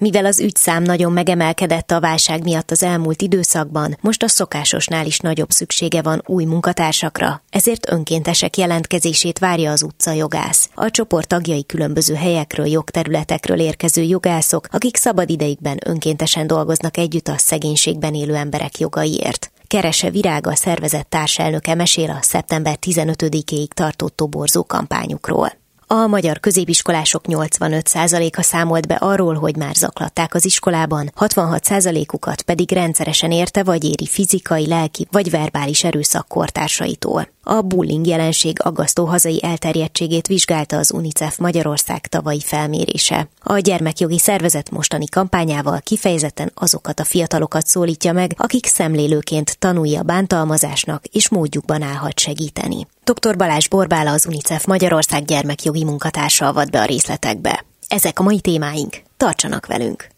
Mivel az ügyszám nagyon megemelkedett a válság miatt az elmúlt időszakban, most a szokásosnál is nagyobb szüksége van új munkatársakra, ezért önkéntesek jelentkezését várja az utca jogász. A csoport tagjai különböző helyekről, jogterületekről érkező jogászok, akik szabadidejükben önkéntesen dolgoznak együtt a szegénységben élő emberek jogaiért. Kerese Virága szervezett társelnöke mesél a szeptember 15-ig tartó toborzó kampányukról. A magyar középiskolások 85%-a számolt be arról, hogy már zaklatták az iskolában, 66%-ukat pedig rendszeresen érte vagy éri fizikai, lelki vagy verbális erőszak kortársaitól. A bullying jelenség aggasztó hazai elterjedtségét vizsgálta az UNICEF Magyarország tavalyi felmérése. A gyermekjogi szervezet mostani kampányával kifejezetten azokat a fiatalokat szólítja meg, akik szemlélőként tanulja a bántalmazásnak és módjukban állhat segíteni. Dr. Balázs Borbála az UNICEF Magyarország gyermekjogi munkatársa avat be a részletekbe. Ezek a mai témáink. Tartsanak velünk!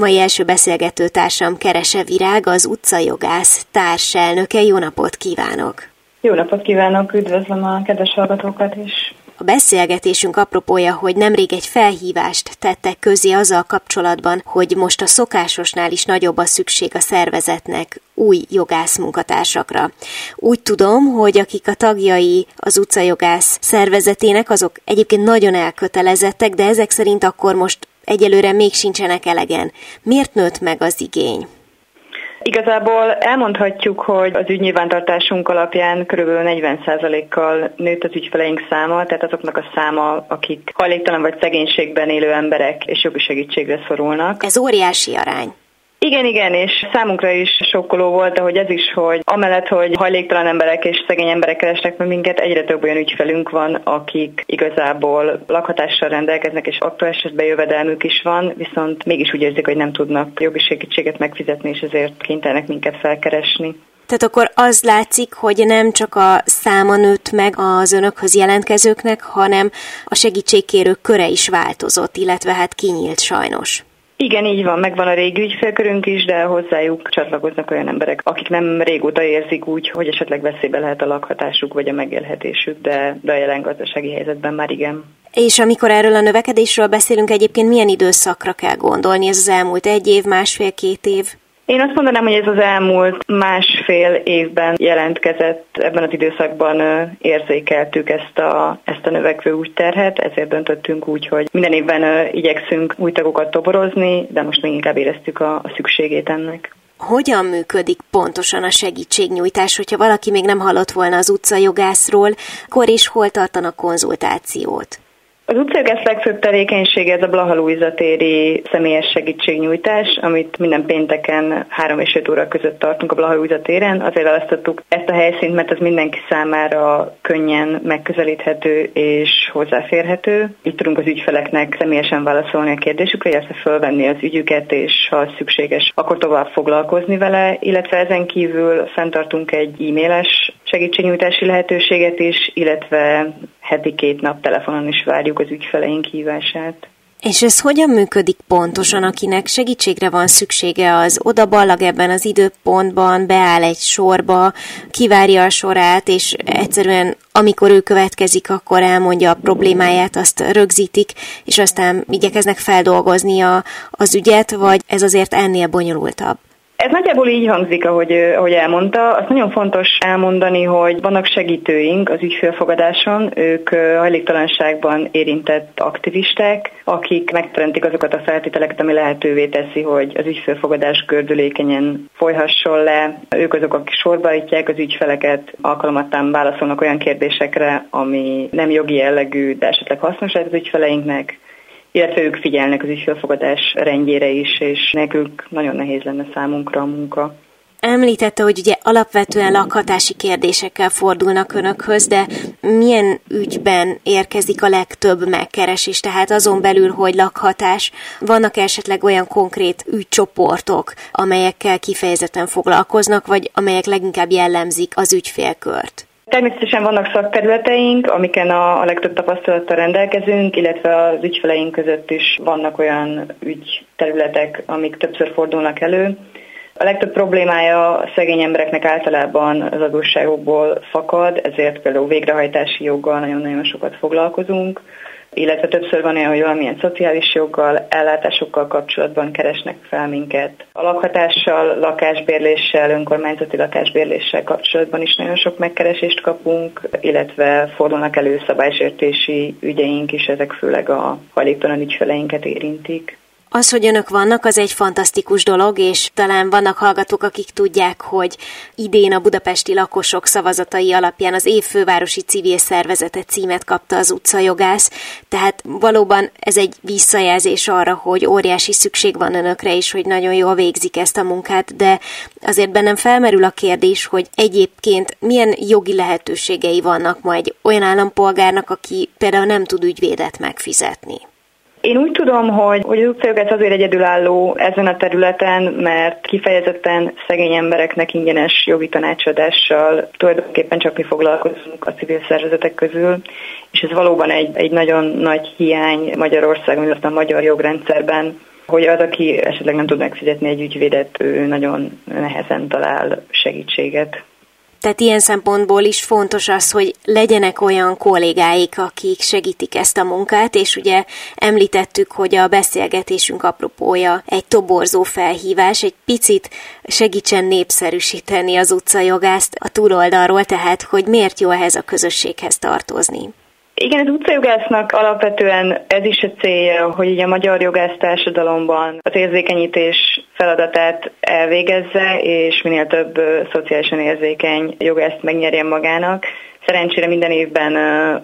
Mai első beszélgető társam Kerese Virág, az utcajogász társelnöke. Jó napot kívánok! Jó napot kívánok, üdvözlöm a kedves hallgatókat is! A beszélgetésünk apropója, hogy nemrég egy felhívást tettek közé azzal kapcsolatban, hogy most a szokásosnál is nagyobb a szükség a szervezetnek új jogász munkatársakra. Úgy tudom, hogy akik a tagjai az utcajogász szervezetének, azok egyébként nagyon elkötelezettek, de ezek szerint akkor most egyelőre még sincsenek elegen. Miért nőtt meg az igény? Igazából elmondhatjuk, hogy az ügynyilvántartásunk alapján kb. 40%-kal nőtt az ügyfeleink száma, tehát azoknak a száma, akik hajléktalan vagy szegénységben élő emberek és jogi segítségre szorulnak. Ez óriási arány. Igen, igen, és számunkra is sokkoló volt, hogy ez is, hogy amellett, hogy hajléktalan emberek és szegény emberek keresnek meg minket, egyre több olyan ügyfelünk van, akik igazából lakhatással rendelkeznek, és akkor esetben jövedelmük is van, viszont mégis úgy érzik, hogy nem tudnak jogi segítséget megfizetni, és ezért kénytelenek minket felkeresni. Tehát akkor az látszik, hogy nem csak a száma nőtt meg az önökhöz jelentkezőknek, hanem a segítségkérők köre is változott, illetve hát kinyílt sajnos. Igen, így van, megvan a régi ügyfélkörünk is, de hozzájuk csatlakoznak olyan emberek, akik nem régóta érzik úgy, hogy esetleg veszélybe lehet a lakhatásuk vagy a megélhetésük, de, de a jelen gazdasági helyzetben már igen. És amikor erről a növekedésről beszélünk, egyébként milyen időszakra kell gondolni? Ez az elmúlt egy év, másfél-két év? Én azt mondanám, hogy ez az elmúlt másfél évben jelentkezett, ebben az időszakban érzékeltük ezt a, ezt a növekvő úgy terhet, ezért döntöttünk úgy, hogy minden évben igyekszünk új tagokat toborozni, de most még inkább éreztük a, a szükségét ennek. Hogyan működik pontosan a segítségnyújtás, hogyha valaki még nem hallott volna az utcajogászról, akkor is hol tartanak konzultációt? Az utcajogász legfőbb tevékenysége ez a Blaha Luisa téri személyes segítségnyújtás, amit minden pénteken 3 és 5 óra között tartunk a Blaha Luisa téren. Azért választottuk ezt a helyszínt, mert az mindenki számára könnyen megközelíthető és hozzáférhető. Itt tudunk az ügyfeleknek személyesen válaszolni a kérdésükre, illetve fölvenni az ügyüket, és ha szükséges, akkor tovább foglalkozni vele, illetve ezen kívül fenntartunk egy e-mailes segítségnyújtási lehetőséget is, illetve heti két nap telefonon is várjuk az ügyfeleink hívását. És ez hogyan működik pontosan, akinek segítségre van szüksége, az oda ballag ebben az időpontban, beáll egy sorba, kivárja a sorát, és egyszerűen amikor ő következik, akkor elmondja a problémáját, azt rögzítik, és aztán igyekeznek feldolgozni a, az ügyet, vagy ez azért ennél bonyolultabb? Ez nagyjából így hangzik, ahogy, ahogy elmondta. Azt nagyon fontos elmondani, hogy vannak segítőink az ügyfélfogadáson, ők hajléktalanságban érintett aktivisták, akik megteremtik azokat a feltételeket, ami lehetővé teszi, hogy az ügyfélfogadás gördülékenyen folyhasson le. Ők azok, akik sorbaítják az ügyfeleket, alkalomattán válaszolnak olyan kérdésekre, ami nem jogi jellegű, de esetleg hasznos az ügyfeleinknek illetve ők figyelnek az ügyfélfogadás rendjére is, és nekünk nagyon nehéz lenne számunkra a munka. Említette, hogy ugye alapvetően lakhatási kérdésekkel fordulnak önökhöz, de milyen ügyben érkezik a legtöbb megkeresés, tehát azon belül, hogy lakhatás, vannak esetleg olyan konkrét ügycsoportok, amelyekkel kifejezetten foglalkoznak, vagy amelyek leginkább jellemzik az ügyfélkört? Természetesen vannak szakterületeink, amiken a, a legtöbb tapasztalattal rendelkezünk, illetve az ügyfeleink között is vannak olyan ügyterületek, amik többször fordulnak elő. A legtöbb problémája a szegény embereknek általában az adósságokból fakad, ezért például végrehajtási joggal nagyon-nagyon sokat foglalkozunk illetve többször van olyan, hogy valamilyen szociális joggal, ellátásokkal kapcsolatban keresnek fel minket. A lakhatással, lakásbérléssel, önkormányzati lakásbérléssel kapcsolatban is nagyon sok megkeresést kapunk, illetve fordulnak elő szabálysértési ügyeink is, ezek főleg a hajléktalan ügyfeleinket érintik. Az, hogy önök vannak, az egy fantasztikus dolog, és talán vannak hallgatók, akik tudják, hogy idén a budapesti lakosok szavazatai alapján az évfővárosi civil szervezete címet kapta az utcajogász, tehát valóban ez egy visszajelzés arra, hogy óriási szükség van önökre, és hogy nagyon jól végzik ezt a munkát, de azért bennem felmerül a kérdés, hogy egyébként milyen jogi lehetőségei vannak ma egy olyan állampolgárnak, aki például nem tud ügyvédet megfizetni. Én úgy tudom, hogy, hogy az utcajogász azért egyedülálló ezen a területen, mert kifejezetten szegény embereknek ingyenes jogi tanácsadással tulajdonképpen csak mi foglalkozunk a civil szervezetek közül, és ez valóban egy, egy nagyon nagy hiány Magyarországon, illetve a magyar jogrendszerben, hogy az, aki esetleg nem tud megfizetni egy ügyvédet, ő nagyon nehezen talál segítséget. Tehát ilyen szempontból is fontos az, hogy legyenek olyan kollégáik, akik segítik ezt a munkát, és ugye említettük, hogy a beszélgetésünk apropója egy toborzó felhívás, egy picit segítsen népszerűsíteni az utcajogást a túloldalról, tehát hogy miért jó ehhez a közösséghez tartozni. Igen, az utcajogásznak alapvetően ez is a célja, hogy így a magyar jogász társadalomban az érzékenyítés feladatát elvégezze, és minél több szociálisan érzékeny jogászt megnyerjen magának. Szerencsére minden évben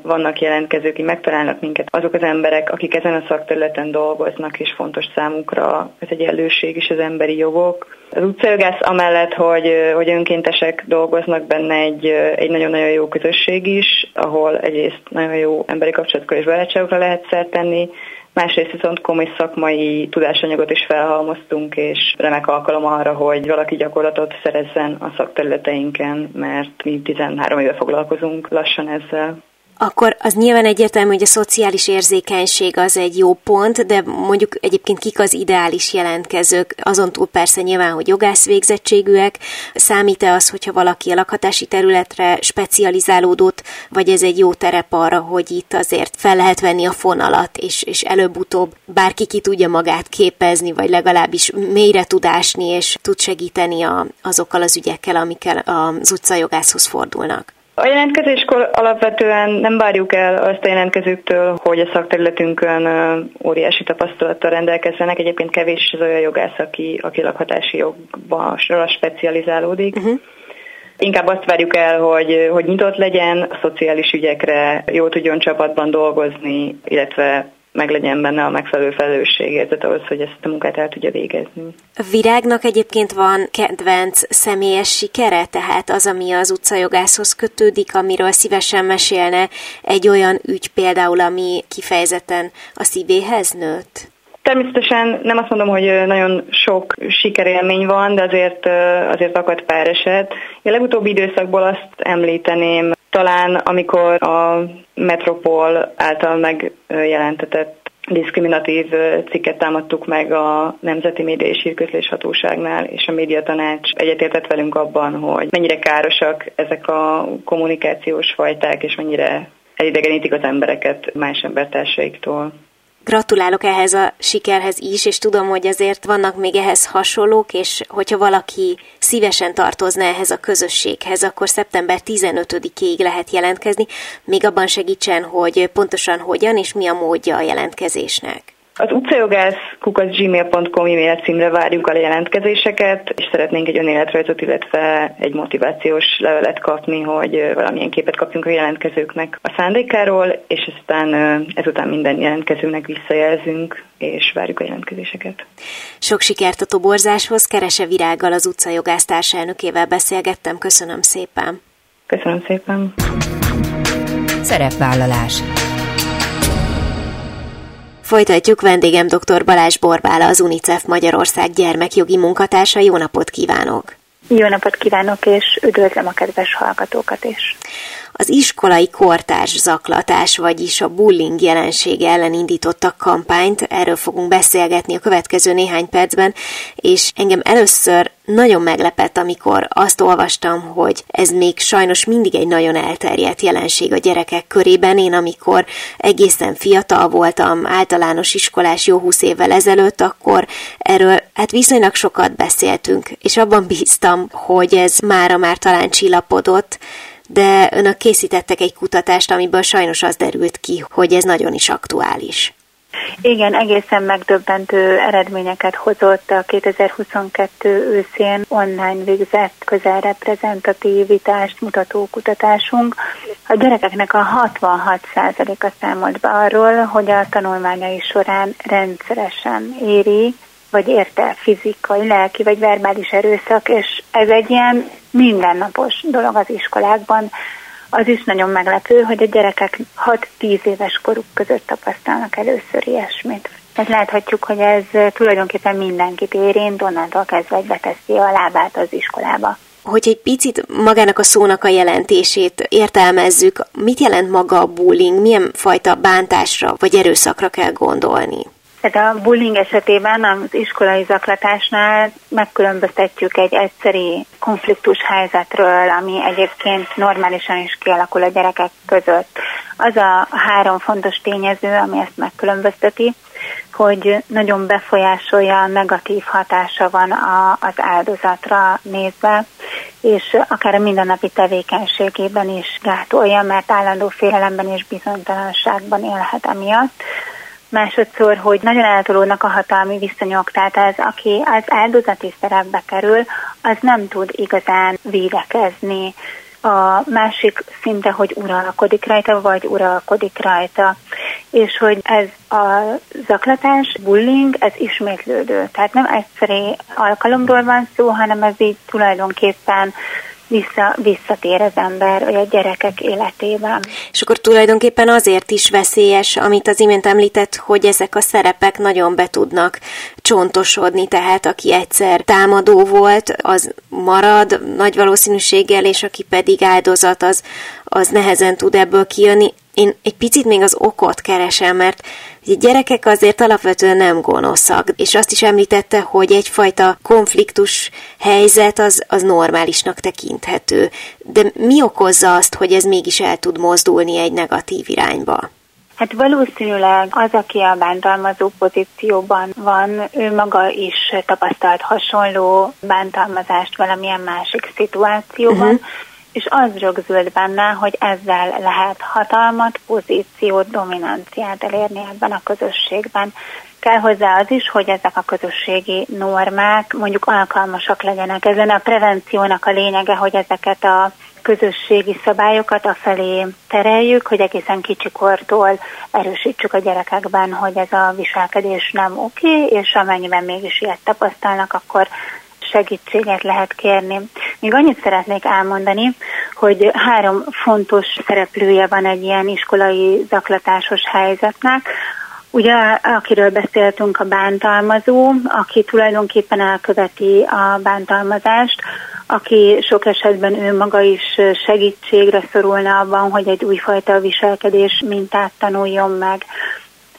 vannak jelentkezők, akik megtalálnak minket. Azok az emberek, akik ezen a szakterületen dolgoznak, és fontos számukra az egyenlőség és az emberi jogok. Az utcajogász amellett, hogy, hogy önkéntesek dolgoznak benne egy, egy nagyon-nagyon jó közösség is, ahol egyrészt nagyon jó emberi kapcsolatokkal és barátságokra lehet szert tenni, másrészt viszont komoly szakmai tudásanyagot is felhalmoztunk, és remek alkalom arra, hogy valaki gyakorlatot szerezzen a szakterületeinken, mert mi 13 éve foglalkozunk lassan ezzel akkor az nyilván egyértelmű, hogy a szociális érzékenység az egy jó pont, de mondjuk egyébként kik az ideális jelentkezők, azon túl persze nyilván, hogy jogász végzettségűek, számít-e az, hogyha valaki a lakhatási területre specializálódott, vagy ez egy jó terep arra, hogy itt azért fel lehet venni a fonalat, és, és előbb-utóbb bárki ki tudja magát képezni, vagy legalábbis mélyre tudásni, és tud segíteni a, azokkal az ügyekkel, amikkel az utcajogászhoz fordulnak. A jelentkezéskor alapvetően nem várjuk el azt a jelentkezőktől, hogy a szakterületünkön óriási tapasztalattal rendelkezzenek. Egyébként kevés az olyan jogász, aki, aki lakhatási jogba sorra specializálódik. Uh-huh. Inkább azt várjuk el, hogy, hogy nyitott legyen, a szociális ügyekre jó tudjon csapatban dolgozni, illetve meg legyen benne a megfelelő felelősségérzet ahhoz, hogy ezt a munkát el tudja végezni. A virágnak egyébként van kedvenc személyes sikere, tehát az, ami az utcajogászhoz kötődik, amiről szívesen mesélne egy olyan ügy például, ami kifejezetten a szívéhez nőtt? Természetesen nem azt mondom, hogy nagyon sok sikerélmény van, de azért, azért akadt pár eset. A legutóbbi időszakból azt említeném, talán amikor a Metropol által megjelentetett diszkriminatív cikket támadtuk meg a Nemzeti Média és Hírközlés Hatóságnál, és a médiatanács egyetértett velünk abban, hogy mennyire károsak ezek a kommunikációs fajták, és mennyire elidegenítik az embereket más embertársaiktól. Gratulálok ehhez a sikerhez is, és tudom, hogy azért vannak még ehhez hasonlók, és hogyha valaki szívesen tartozna ehhez a közösséghez, akkor szeptember 15-ig lehet jelentkezni. Még abban segítsen, hogy pontosan hogyan és mi a módja a jelentkezésnek. Az utcajogász.gmail.com e-mail címre várjuk a jelentkezéseket, és szeretnénk egy önéletrajzot, illetve egy motivációs levelet kapni, hogy valamilyen képet kapjunk a jelentkezőknek a szándékáról, és aztán ezután minden jelentkezőnek visszajelzünk, és várjuk a jelentkezéseket. Sok sikert a toborzáshoz, Kerese Virággal az utcajogász társelnökével beszélgettem, köszönöm szépen. Köszönöm szépen. Szerepvállalás Folytatjuk vendégem dr. Balázs Borbála, az UNICEF Magyarország gyermekjogi munkatársa. Jó napot kívánok! Jó napot kívánok, és üdvözlöm a kedves hallgatókat is! Az iskolai kortárs zaklatás, vagyis a bullying jelensége ellen indítottak kampányt, erről fogunk beszélgetni a következő néhány percben, és engem először nagyon meglepett, amikor azt olvastam, hogy ez még sajnos mindig egy nagyon elterjedt jelenség a gyerekek körében. Én, amikor egészen fiatal voltam, általános iskolás jó húsz évvel ezelőtt, akkor erről hát viszonylag sokat beszéltünk, és abban bíztam, hogy ez mára már talán csillapodott, de önök készítettek egy kutatást, amiből sajnos az derült ki, hogy ez nagyon is aktuális. Igen, egészen megdöbbentő eredményeket hozott a 2022 őszén online végzett közelreprezentativitást mutató kutatásunk. A gyerekeknek a 66%-a számolt be arról, hogy a tanulmányai során rendszeresen éri vagy érte fizikai, lelki vagy verbális erőszak, és ez egy ilyen mindennapos dolog az iskolákban. Az is nagyon meglepő, hogy a gyerekek 6-10 éves koruk között tapasztalnak először ilyesmit. Tehát láthatjuk, hogy ez tulajdonképpen mindenkit érint, onnantól kezdve, hogy beteszi a lábát az iskolába. Hogy egy picit magának a szónak a jelentését értelmezzük, mit jelent maga a bullying, milyen fajta bántásra vagy erőszakra kell gondolni? Tehát a bullying esetében az iskolai zaklatásnál megkülönböztetjük egy egyszeri konfliktus helyzetről, ami egyébként normálisan is kialakul a gyerekek között. Az a három fontos tényező, ami ezt megkülönbözteti, hogy nagyon befolyásolja, negatív hatása van a, az áldozatra nézve, és akár a mindennapi tevékenységében is gátolja, mert állandó félelemben és bizonytalanságban élhet emiatt Másodszor, hogy nagyon eltolódnak a hatalmi viszonyok, tehát az, aki az áldozati szerepbe kerül, az nem tud igazán védekezni. A másik szinte, hogy uralkodik rajta, vagy uralkodik rajta. És hogy ez a zaklatás, bullying, ez ismétlődő. Tehát nem egyszerű alkalomról van szó, hanem ez így tulajdonképpen vissza, visszatér az ember a gyerekek életében. És akkor tulajdonképpen azért is veszélyes, amit az imént említett, hogy ezek a szerepek nagyon be tudnak csontosodni, tehát aki egyszer támadó volt, az marad nagy valószínűséggel, és aki pedig áldozat, az, az nehezen tud ebből kijönni. Én egy picit még az okot keresem, mert a gyerekek azért alapvetően nem gonoszak, és azt is említette, hogy egyfajta konfliktus helyzet az, az normálisnak tekinthető. De mi okozza azt, hogy ez mégis el tud mozdulni egy negatív irányba? Hát valószínűleg az, aki a bántalmazó pozícióban van, ő maga is tapasztalt hasonló bántalmazást valamilyen másik szituációban, uh-huh és az rögzült benne, hogy ezzel lehet hatalmat, pozíciót, dominanciát elérni ebben a közösségben. Kell hozzá az is, hogy ezek a közösségi normák mondjuk alkalmasak legyenek. Ezen a prevenciónak a lényege, hogy ezeket a közösségi szabályokat afelé tereljük, hogy egészen kicsikortól erősítsük a gyerekekben, hogy ez a viselkedés nem oké, és amennyiben mégis ilyet tapasztalnak, akkor segítséget lehet kérni. Még annyit szeretnék elmondani, hogy három fontos szereplője van egy ilyen iskolai zaklatásos helyzetnek. Ugye, akiről beszéltünk, a bántalmazó, aki tulajdonképpen elköveti a bántalmazást, aki sok esetben ő maga is segítségre szorulna abban, hogy egy újfajta viselkedés mintát tanuljon meg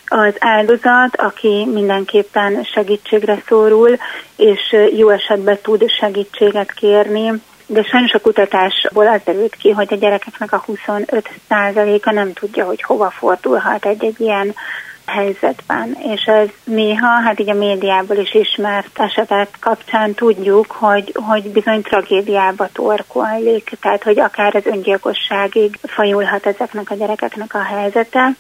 az áldozat, aki mindenképpen segítségre szorul, és jó esetben tud segítséget kérni, de sajnos a kutatásból az derült ki, hogy a gyerekeknek a 25%-a nem tudja, hogy hova fordulhat egy-egy ilyen helyzetben, és ez néha, hát így a médiából is ismert esetek kapcsán tudjuk, hogy, hogy bizony tragédiába torkollik, tehát hogy akár az öngyilkosságig fajulhat ezeknek a gyerekeknek a helyzete.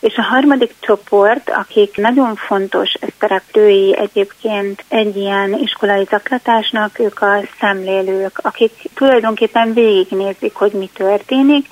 És a harmadik csoport, akik nagyon fontos szereplői egyébként egy ilyen iskolai zaklatásnak, ők a szemlélők, akik tulajdonképpen végignézik, hogy mi történik,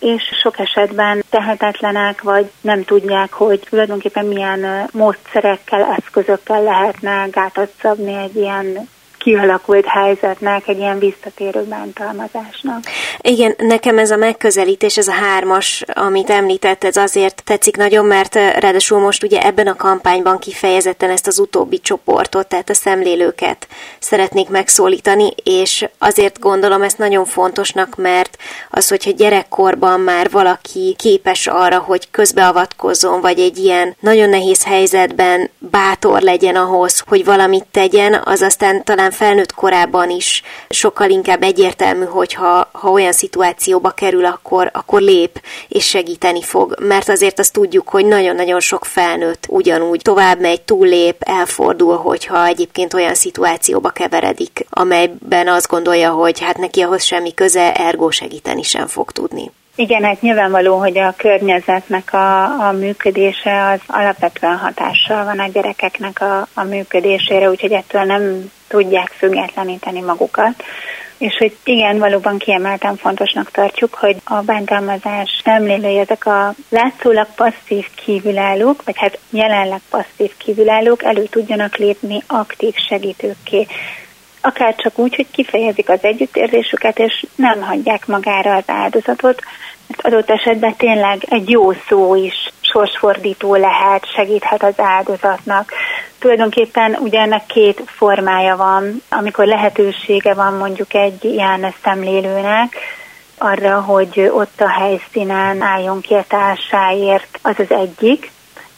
és sok esetben tehetetlenek, vagy nem tudják, hogy tulajdonképpen milyen módszerekkel, eszközökkel lehetne gátat szabni egy ilyen kialakult helyzetnek, egy ilyen visszatérő bántalmazásnak. Igen, nekem ez a megközelítés, ez a hármas, amit említett, ez azért tetszik nagyon, mert eh, ráadásul most ugye ebben a kampányban kifejezetten ezt az utóbbi csoportot, tehát a szemlélőket szeretnék megszólítani, és azért gondolom ezt nagyon fontosnak, mert az, hogyha gyerekkorban már valaki képes arra, hogy közbeavatkozzon, vagy egy ilyen nagyon nehéz helyzetben bátor legyen ahhoz, hogy valamit tegyen, az aztán talán felnőtt korában is sokkal inkább egyértelmű, hogyha ha olyan szituációba kerül, akkor, akkor lép és segíteni fog. Mert azért azt tudjuk, hogy nagyon-nagyon sok felnőtt ugyanúgy tovább megy, túllép, elfordul, hogyha egyébként olyan szituációba keveredik, amelyben azt gondolja, hogy hát neki ahhoz semmi köze, ergo segíteni sem fog tudni. Igen, hát nyilvánvaló, hogy a környezetnek a, a működése az alapvetően hatással van a gyerekeknek a, a működésére, úgyhogy ettől nem tudják függetleníteni magukat. És hogy igen, valóban kiemelten fontosnak tartjuk, hogy a bántalmazás szemlélői ezek a látszólag passzív kívülállók, vagy hát jelenleg passzív kívülállók elő tudjanak lépni aktív segítőkké akár csak úgy, hogy kifejezik az együttérzésüket, és nem hagyják magára az áldozatot, mert adott esetben tényleg egy jó szó is sorsfordító lehet, segíthet az áldozatnak. Tulajdonképpen ugye ennek két formája van, amikor lehetősége van mondjuk egy ilyen szemlélőnek, arra, hogy ott a helyszínen álljon ki a társáért, az az egyik,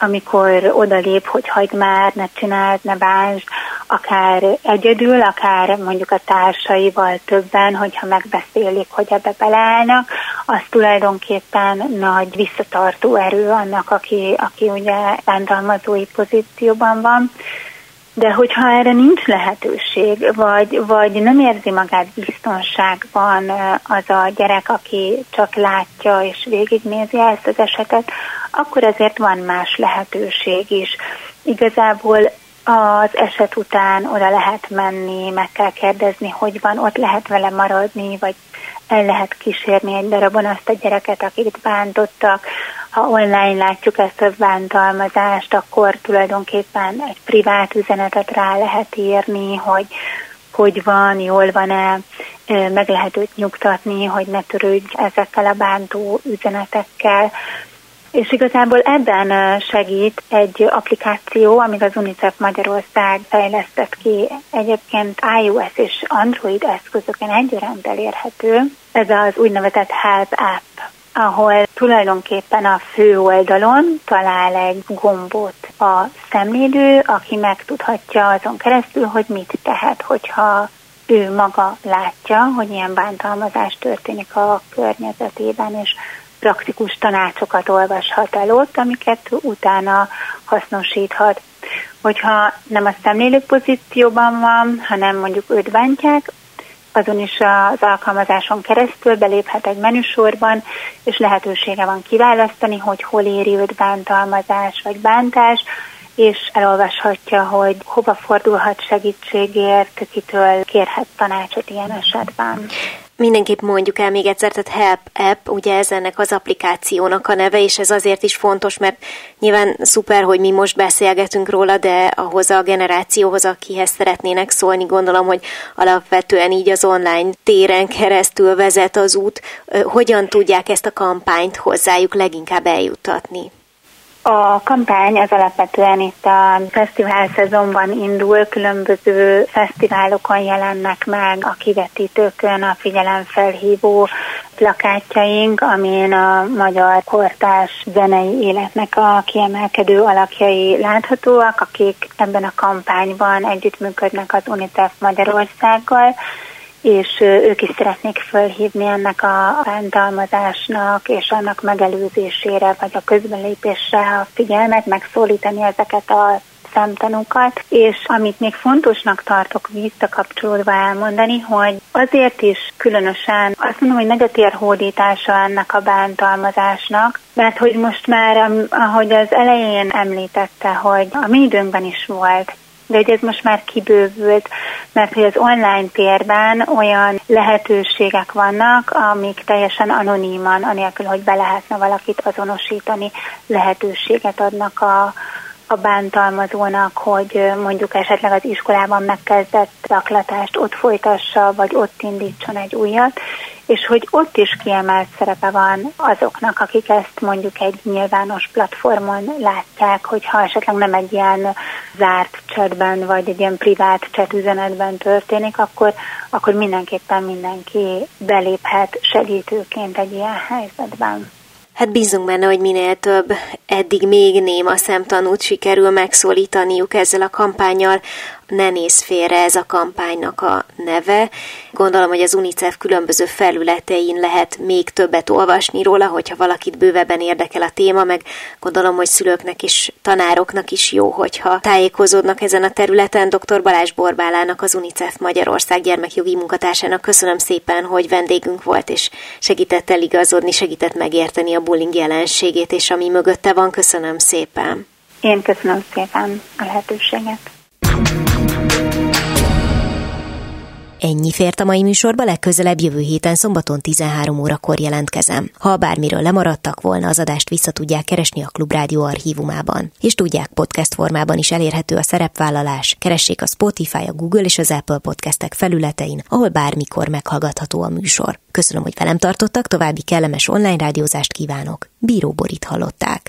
amikor odalép, hogy hagyd már, ne csináld, ne bánsd, akár egyedül, akár mondjuk a társaival többen, hogyha megbeszélik, hogy ebbe beleállnak, az tulajdonképpen nagy visszatartó erő annak, aki, aki ugye bántalmazói pozícióban van. De hogyha erre nincs lehetőség, vagy, vagy nem érzi magát biztonságban az a gyerek, aki csak látja és végignézi ezt az esetet, akkor azért van más lehetőség is. Igazából az eset után oda lehet menni, meg kell kérdezni, hogy van, ott lehet vele maradni, vagy el lehet kísérni egy darabon azt a gyereket, akit bántottak. Ha online látjuk ezt a bántalmazást, akkor tulajdonképpen egy privát üzenetet rá lehet írni, hogy hogy van, jól van-e, meg lehet őt nyugtatni, hogy ne törődj ezekkel a bántó üzenetekkel. És igazából ebben segít egy applikáció, amit az UNICEF Magyarország fejlesztett ki, egyébként iOS és Android eszközöken egyaránt elérhető. Ez az úgynevezett Help App, ahol tulajdonképpen a fő oldalon talál egy gombot a szemlélő, aki megtudhatja azon keresztül, hogy mit tehet, hogyha ő maga látja, hogy ilyen bántalmazás történik a környezetében, és praktikus tanácsokat olvashat el ott, amiket utána hasznosíthat. Hogyha nem a szemlélők pozícióban van, hanem mondjuk őt bántják, azon is az alkalmazáson keresztül beléphet egy menüsorban, és lehetősége van kiválasztani, hogy hol éri őt bántalmazás vagy bántás, és elolvashatja, hogy hova fordulhat segítségért, kitől kérhet tanácsot ilyen esetben. Mindenképp mondjuk el még egyszer, tehát Help App, ugye ez ennek az applikációnak a neve, és ez azért is fontos, mert nyilván szuper, hogy mi most beszélgetünk róla, de ahhoz a generációhoz, akihez szeretnének szólni, gondolom, hogy alapvetően így az online téren keresztül vezet az út. Hogyan tudják ezt a kampányt hozzájuk leginkább eljutatni? A kampány az alapvetően itt a fesztivál szezonban indul, különböző fesztiválokon jelennek meg a kivetítőkön a figyelemfelhívó plakátjaink, amin a magyar kortás zenei életnek a kiemelkedő alakjai láthatóak, akik ebben a kampányban együttműködnek az UNICEF Magyarországgal, és ők is szeretnék fölhívni ennek a bántalmazásnak és annak megelőzésére, vagy a közbelépésre a figyelmet, megszólítani ezeket a szemtanúkat, és amit még fontosnak tartok visszakapcsolódva elmondani, hogy azért is különösen azt mondom, hogy negatív hódítása ennek a bántalmazásnak, mert hogy most már, ahogy az elején említette, hogy a mi időnkben is volt de hogy ez most már kibővült, mert hogy az online térben olyan lehetőségek vannak, amik teljesen anoniman, anélkül, hogy be lehetne valakit azonosítani, lehetőséget adnak a, a bántalmazónak, hogy mondjuk esetleg az iskolában megkezdett zaklatást ott folytassa, vagy ott indítson egy újat, és hogy ott is kiemelt szerepe van azoknak, akik ezt mondjuk egy nyilvános platformon látják, hogyha esetleg nem egy ilyen zárt chatben, vagy egy ilyen privát chat üzenetben történik, akkor, akkor mindenképpen mindenki beléphet segítőként egy ilyen helyzetben. Hát bízunk benne, hogy minél több eddig még néma szemtanút sikerül megszólítaniuk ezzel a kampányjal ne néz félre ez a kampánynak a neve. Gondolom, hogy az UNICEF különböző felületein lehet még többet olvasni róla, hogyha valakit bővebben érdekel a téma, meg gondolom, hogy szülőknek és tanároknak is jó, hogyha tájékozódnak ezen a területen. Dr. Balázs Borbálának, az UNICEF Magyarország gyermekjogi munkatársának köszönöm szépen, hogy vendégünk volt, és segített eligazodni, segített megérteni a bullying jelenségét, és ami mögötte van. Köszönöm szépen. Én köszönöm szépen a lehetőséget. Ennyi fért a mai műsorba, legközelebb jövő héten szombaton 13 órakor jelentkezem. Ha bármiről lemaradtak volna, az adást vissza tudják keresni a Klubrádió archívumában. És tudják, podcast formában is elérhető a szerepvállalás. Keressék a Spotify, a Google és az Apple podcastek felületein, ahol bármikor meghallgatható a műsor. Köszönöm, hogy velem tartottak, további kellemes online rádiózást kívánok. Bíró Borit hallották.